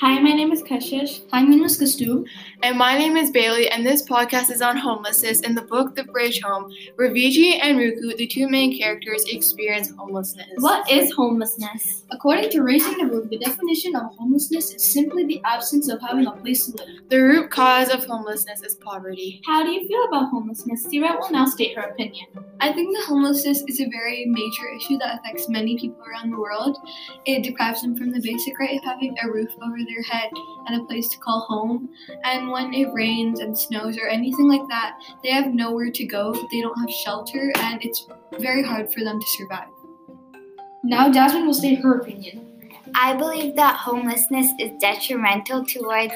Hi, my name is Kashish. Hi, my name is Kausthub. And my name is Bailey, and this podcast is on homelessness in the book The Bridge Home, where Vijay and Ruku, the two main characters, experience homelessness. What is homelessness? According to Raising the Roof, the definition of homelessness is simply the absence of having a place to live. The root cause of homelessness is poverty. How do you feel about homelessness? Seerat will now state her opinion. I think that homelessness is a very major issue that affects many people around the world. It deprives them from the basic right of having a roof over their head and a place to call home. And when it rains and snows or anything like that, they have nowhere to go. They don't have shelter, and it's very hard for them to survive. Now, Jasmin will state her opinion. I believe that homelessness is detrimental towards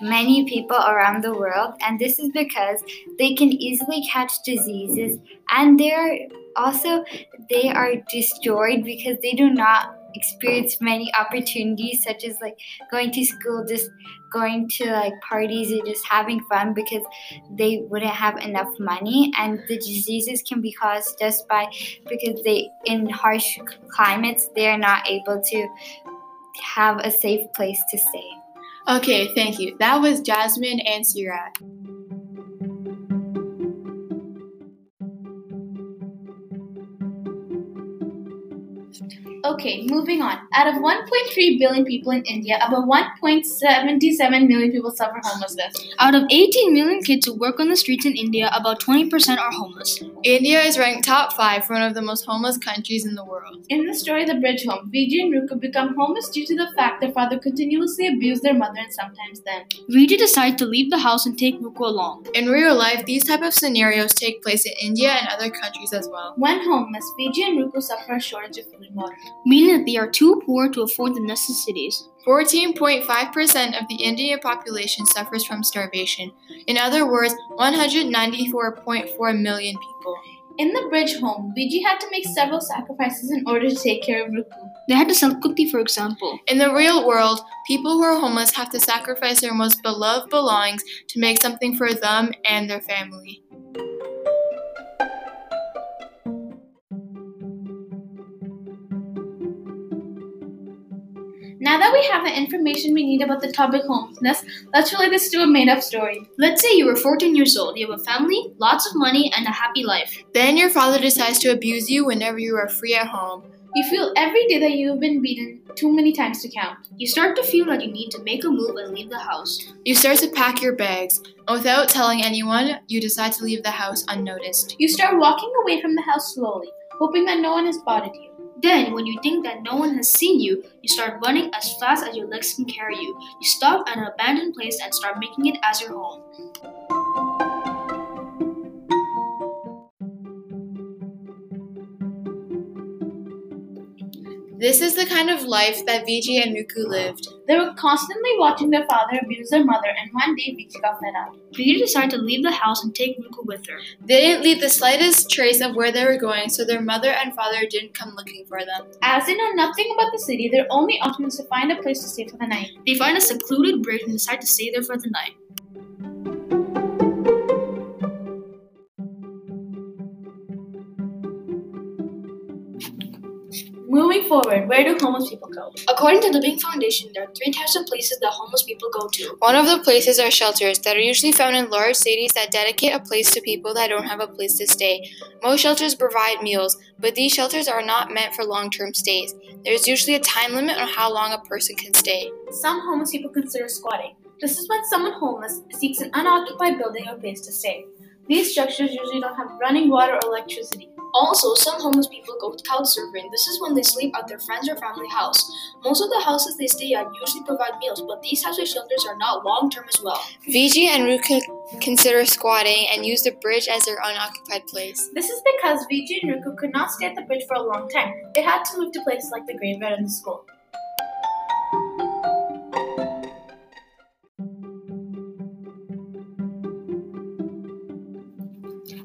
many people around the world, and this is because they can easily catch diseases and they're also they are destroyed because they do not experience many opportunities such as like going to school just going to like parties and just having fun because they wouldn't have enough money and the diseases can be caused just by because they in harsh climates they're not able to have a safe place to stay Okay, thank you. That was Jasmin and Seerat. Okay, moving on. Out of 1.3 billion people in India, about 1.77 million people suffer homelessness. Out of 18 million kids who work on the streets in India, about 20% are homeless. India is ranked top five for one of the most homeless countries in the world. In the story The Bridge Home, Vijay and Ruku become homeless due to the fact their father continuously abused their mother and sometimes them. Vijay decides to leave the house and take Ruku along. In real life, these type of scenarios take place in India and other countries as well. When homeless, Vijay and Ruku suffer a shortage of food and water. Meaning that they are too poor to afford the necessities. 14.5% of the Indian population suffers from starvation. In other words, 194.4 million people. In the bridge home, Vijay had to make several sacrifices in order to take care of Ruku. They had to sell Kutti, for example. In the real world, people who are homeless have to sacrifice their most beloved belongings to make something for them and their family. Now that we have the information we need about the topic homelessness, let's relate this to a made up story. Let's say you were 14 years old, you have a family, lots of money, and a happy life. Then your father decides to abuse you whenever you are free at home. You feel every day that you have been beaten too many times to count. You start to feel like you need to make a move and leave the house. You start to pack your bags, and without telling anyone, you decide to leave the house unnoticed. You start walking away from the house slowly, hoping that no one has spotted you. Then, when you think that no one has seen you, you start running as fast as your legs can carry you. You stop at an abandoned place and start making it as your home. This is the kind of life that Vijay and Ruku lived. They were constantly watching their father abuse their mother, and one day Vijay got fed up. Vijay decided to leave the house and take Ruku with her. They didn't leave the slightest trace of where they were going, so their mother and father didn't come looking for them. As they know nothing about the city, their only option is to find a place to stay for the night. They find a secluded bridge and decide to stay there for the night. Moving forward, where do homeless people go? According to the Bing Foundation, there are three types of places that homeless people go to. One of the places are shelters that are usually found in large cities that dedicate a place to people that don't have a place to stay. Most shelters provide meals, but these shelters are not meant for long term stays. There's usually a time limit on how long a person can stay. Some homeless people consider squatting. This is when someone homeless seeks an unoccupied building or place to stay. These structures usually don't have running water or electricity. Also, some homeless people go couch surfing. This is when they sleep at their friend's or family house. Most of the houses they stay at usually provide meals, but these types of shelters are not long term as well. Vijay and Ruku consider squatting and use the bridge as their unoccupied place. This is because Vijay and Ruku could not stay at the bridge for a long time. They had to move to places like the graveyard and the school.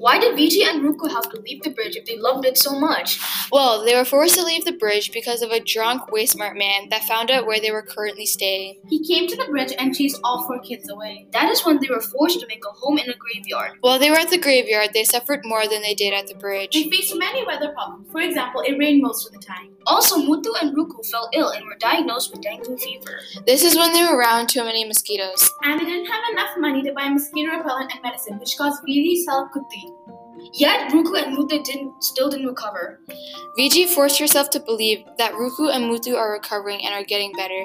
Why did Vijay and Ruku have to leave the bridge if they loved it so much? Well, they were forced to leave the bridge because of a drunk, way smart man that found out where they were currently staying. He came to the bridge and chased all four kids away. That is when they were forced to make a home in a graveyard. While they were at the graveyard, they suffered more than they did at the bridge. They faced many weather problems. For example, it rained most of the time. Also, Muthu and Ruku fell ill and were diagnosed with dengue fever. This is when they were around too many mosquitoes. And they didn't have enough money to buy mosquito repellent and medicine, which caused Viji Salkuti. Yet Ruku and Muthu didn't, still didn't recover. Viji forced herself to believe that Ruku and Muthu are recovering and are getting better.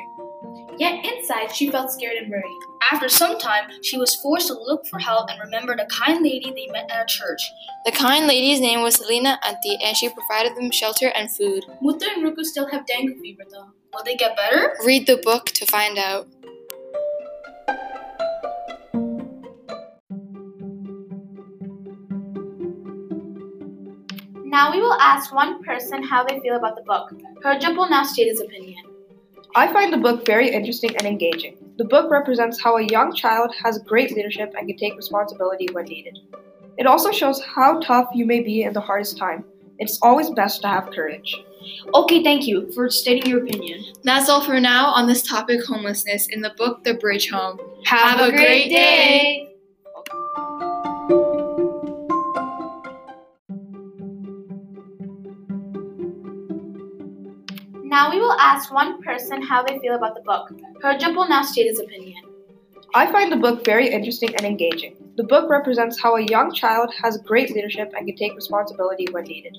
Yet inside, she felt scared and worried. After some time, she was forced to look for help and remembered a kind lady they met at a church. The kind lady's name was Selina Auntie, and she provided them shelter and food. Muthu and Ruku still have dengue fever though. Will they get better? Read the book to find out. Now we will ask one person how they feel about the book. Herjup will now state his opinion. I find the book very interesting and engaging. The book represents how a young child has great leadership and can take responsibility when needed. It also shows how tough you may be in the hardest time. It's always best to have courage. Okay, thank you for stating your opinion. That's all for now on this topic homelessness in the book The Bridge Home. Have a great day. Now we will ask one person how they feel about the book. Herjup will now state his opinion. I find the book very interesting and engaging. The book represents how a young child has great leadership and can take responsibility when needed.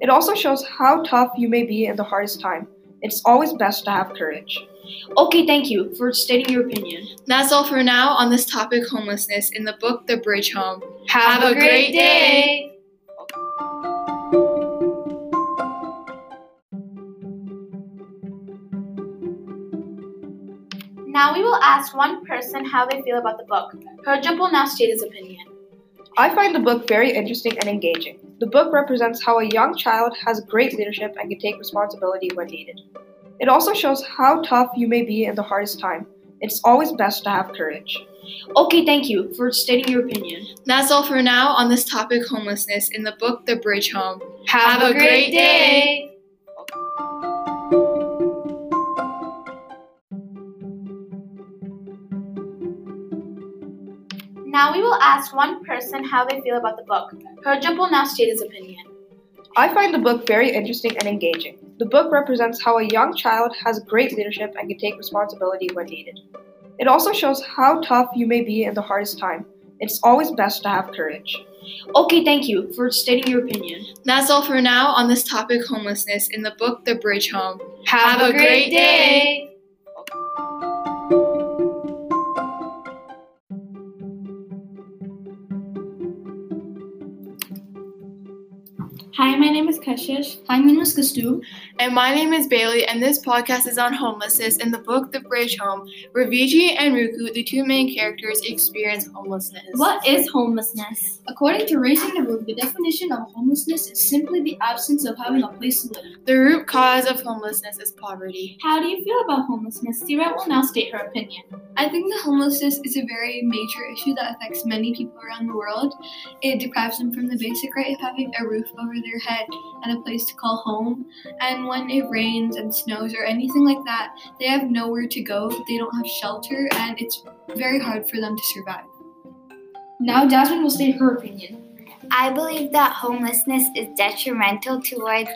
It also shows how tough you may be in the hardest time. It's always best to have courage. Okay, thank you for stating your opinion. That's all for now on this topic homelessness in the book The Bridge Home. Have a great day. Now we will ask one person how they feel about the book. Herjup will now state his opinion. I find the book very interesting and engaging. The book represents how a young child has great leadership and can take responsibility when needed. It also shows how tough you may be in the hardest time. It's always best to have courage. Okay, thank you for stating your opinion. That's all for now on this topic homelessness in the book The Bridge Home. Have a great day. Now we will ask one person how they feel about the book. Herjup will now state his opinion. I find the book very interesting and engaging. The book represents how a young child has great leadership and can take responsibility when needed. It also shows how tough you may be in the hardest time. It's always best to have courage. Okay, thank you for stating your opinion. That's all for now on this topic homelessness in the book The Bridge Home. Have a great day. Hi, my name is Kashish. Hi, my name is Kausthub. And my name is Bailey, and this podcast is on homelessness in the book The Bridge Home, where Vijay and Ruku, the two main characters, experience homelessness. What is homelessness? According to Raising the Roof, the definition of homelessness is simply the absence of having a place to live. The root cause of homelessness is poverty. How do you feel about homelessness? Seerat will now state her opinion. I think that homelessness is a very major issue that affects many people around the world. It deprives them from the basic right of having a roof over their head and a place to call home. And when it rains and snows or anything like that, they have nowhere to go. They don't have shelter, and it's very hard for them to survive. Now, Jasmin will state her opinion. I believe that homelessness is detrimental towards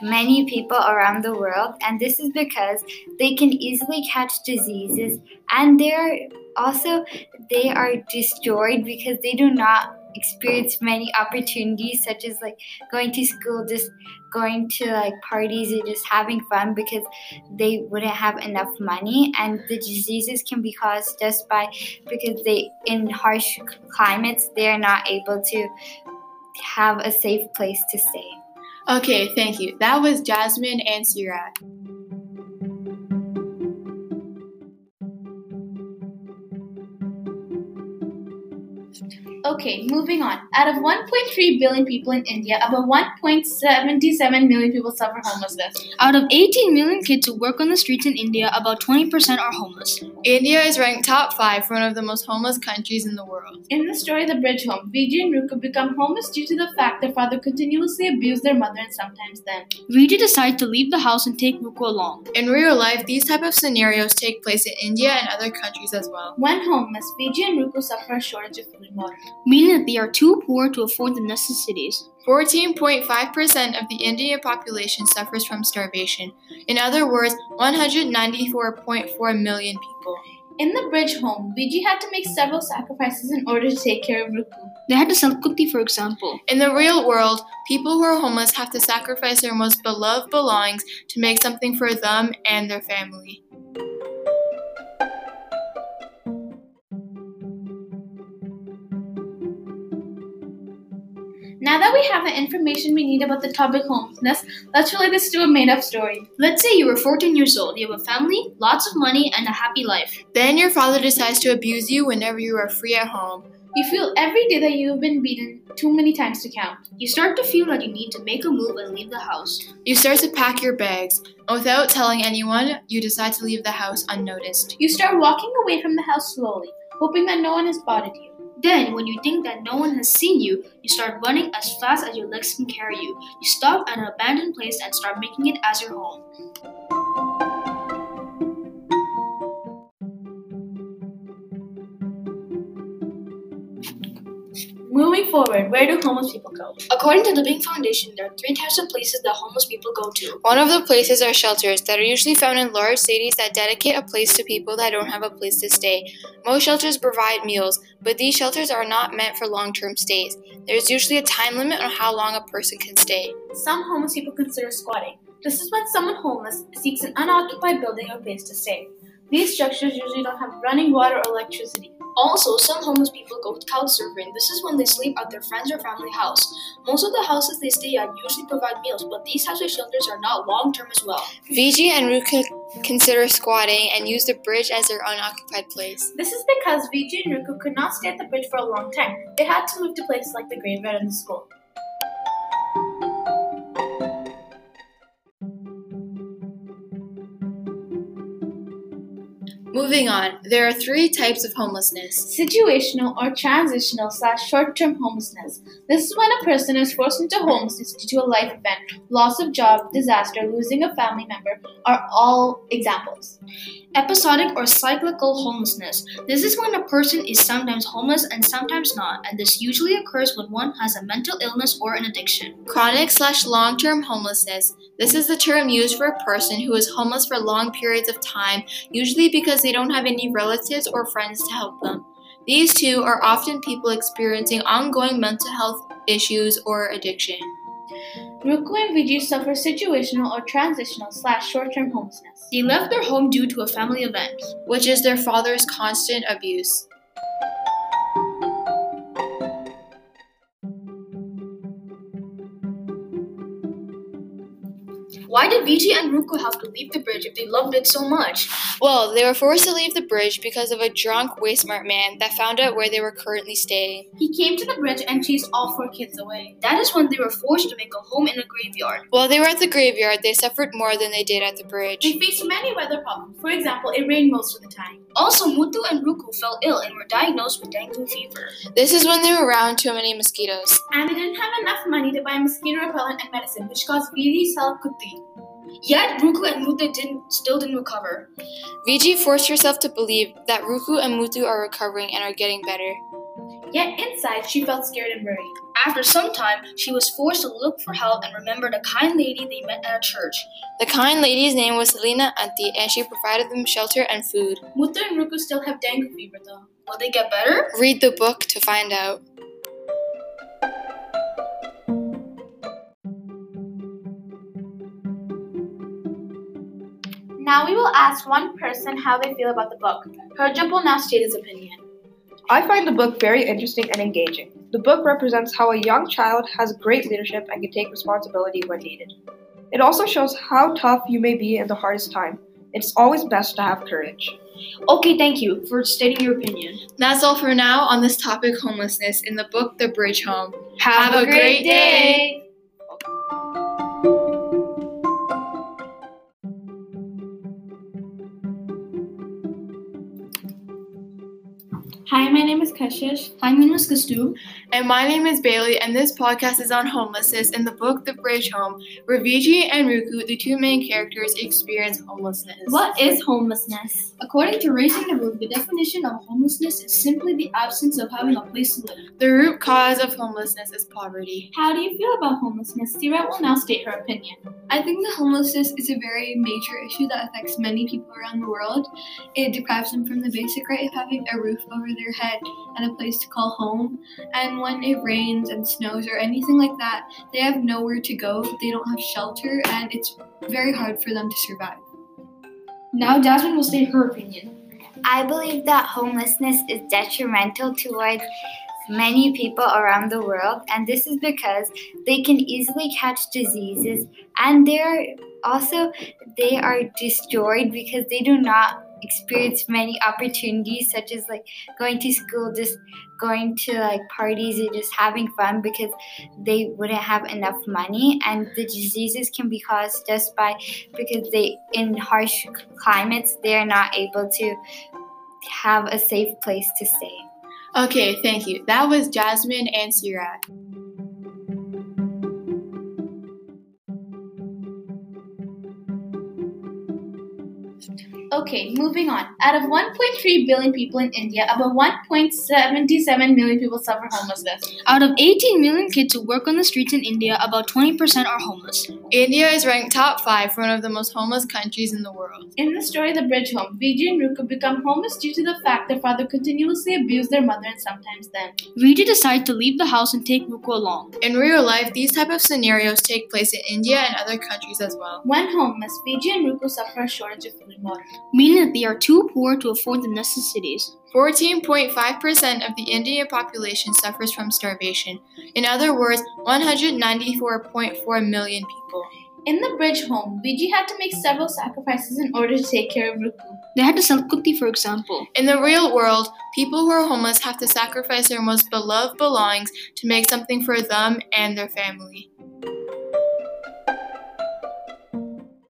many people around the world, and this is because they can easily catch diseases and they are also they are destroyed because they do not experience many opportunities such as like going to school just going to like parties and just having fun because they wouldn't have enough money and the diseases can be caused just by because they in harsh climates they are not able to have a safe place to stay Okay, thank you. That was Jasmin and Seerat. Okay, moving on. Out of 1.3 billion people in India, about 1.77 million people suffer homelessness. Out of 18 million kids who work on the streets in India, about 20% are homeless. India is ranked top five for one of the most homeless countries in the world. In the story The Bridge Home, Vijay and Ruku become homeless due to the fact their father continuously abused their mother and sometimes them. Vijay decides to leave the house and take Ruku along. In real life, these type of scenarios take place in India and other countries as well. When homeless, Vijay and Ruku suffer a shortage of food and water. Meaning that they are too poor to afford the necessities. 14.5% of the Indian population suffers from starvation. In other words, 194.4 million people. In the bridge home, Vijay had to make several sacrifices in order to take care of Ruku. They had to sell Kutti, for example. In the real world, people who are homeless have to sacrifice their most beloved belongings to make something for them and their family. Now that we have the information we need about the topic homelessness, let's relate this to a made up story. Let's say you were 14 years old, you have a family, lots of money, and a happy life. Then your father decides to abuse you whenever you are free at home. You feel every day that you have been beaten too many times to count. You start to feel that you need to make a move and leave the house. You start to pack your bags, and without telling anyone, you decide to leave the house unnoticed. You start walking away from the house slowly, hoping that no one has spotted you. Then, when you think that no one has seen you, you start running as fast as your legs can carry you. You stop at an abandoned place and start making it as your home. Moving forward, where do homeless people go? According to the Bing Foundation, there are three types of places that homeless people go to. One of the places are shelters that are usually found in large cities that dedicate a place to people that don't have a place to stay. Most shelters provide meals, but these shelters are not meant for long term stays. There's usually a time limit on how long a person can stay. Some homeless people consider squatting. This is when someone homeless seeks an unoccupied building or place to stay. These structures usually don't have running water or electricity. Also, some homeless people go couch surfing. This is when they sleep at their friend's or family house. Most of the houses they stay at usually provide meals, but these types of shelters are not long term as well. Vijay and Ruku consider squatting and use the bridge as their unoccupied place. This is because Vijay and Ruku could not stay at the bridge for a long time. They had to move to places like the graveyard and the school. Moving on, there are three types of homelessness. Situational or transitional slash short term homelessness. This is when a person is forced into homelessness due to a life event, loss of job, disaster, losing a family member are all examples. Episodic or cyclical homelessness. This is when a person is sometimes homeless and sometimes not, and this usually occurs when one has a mental illness or an addiction. Chronic slash long term homelessness. This is the term used for a person who is homeless for long periods of time, usually because they don't have any relatives or friends to help them. These two are often people experiencing ongoing mental health issues or addiction. Ruku and Vijay suffer situational or transitional slash short term homelessness. They left their home due to a family event. which is their father's constant abuse. Why did Vijay and Ruku have to leave the bridge if they loved it so much? Well, they were forced to leave the bridge because of a drunk, way smart man that found out where they were currently staying. He came to the bridge and chased all four kids away. That is when they were forced to make a home in a graveyard. While they were at the graveyard, they suffered more than they did at the bridge. They faced many weather problems. For example, it rained most of the time. Also, Muthu and Ruku fell ill and were diagnosed with dengue fever. This is when they were around too many mosquitoes. And they didn't have enough money to buy mosquito repellent and medicine, which caused Vijay to sell Kutti. Yet Ruku and Muthu didn't still didn't recover. Vijay forced herself to believe that Ruku and Muthu are recovering and are getting better. Yet inside, she felt scared and worried. After some time, she was forced to look for help and remembered a kind lady they met at a church. The kind lady's name was Selina Auntie, and she provided them shelter and food. Muthu and Ruku still have dengue fever though. Will they get better? Read the book to find out. Now we will ask one person how they feel about the book. Herjup will now state his opinion. I find the book very interesting and engaging. The book represents how a young child has great leadership and can take responsibility when needed. It also shows how tough you may be in the hardest time. It's always best to have courage. Okay, thank you for stating your opinion. That's all for now on this topic homelessness in the book The Bridge Home. Have, a great day. Hi, my name is Kashish. Hi, my name is Kausthub. And my name is Bailey, and this podcast is on homelessness in the book The Bridge Home, where Vijay and Ruku, the two main characters, experience homelessness. What is homelessness? According to Raising the Roof, the definition of homelessness is simply the absence of having a place to live. The root cause of homelessness is poverty. How do you feel about homelessness? Seerat will now state her opinion. I think that homelessness is a very major issue that affects many people around the world. It deprives them from the basic right of having a roof over their head and a place to call home. And when it rains and snows or anything like that, they have nowhere to go. They don't have shelter, and it's very hard for them to survive. Now, Jasmin will state her opinion. I believe that homelessness is detrimental towards many people around the world, and this is because they can easily catch diseases and they're also they are destroyed because they do not experience many opportunities such as like going to school just going to like parties and just having fun because they wouldn't have enough money and the diseases can be caused just by because they in harsh climates they are not able to have a safe place to stay Okay, thank you. That was Jasmin and Seerat. Okay, moving on. Out of 1.3 billion people in India, about 1.77 million people suffer homelessness. Out of 18 million kids who work on the streets in India, about 20% are homeless. India is ranked top five for one of the most homeless countries in the world. In the story The Bridge Home, Vijay and Ruku become homeless due to the fact their father continuously abused their mother and sometimes them. Vijay decides to leave the house and take Ruku along. In real life, these type of scenarios take place in India and other countries as well. When homeless, Vijay and Ruku suffer a shortage of food and water. Meaning that they are too poor to afford the necessities. 14.5% of the Indian population suffers from starvation. In other words, 194.4 million people. In the Bridge Home, Vijay had to make several sacrifices in order to take care of Ruku. They had to sell Kutti, for example. In the real world, people who are homeless have to sacrifice their most beloved belongings to make something for them and their family.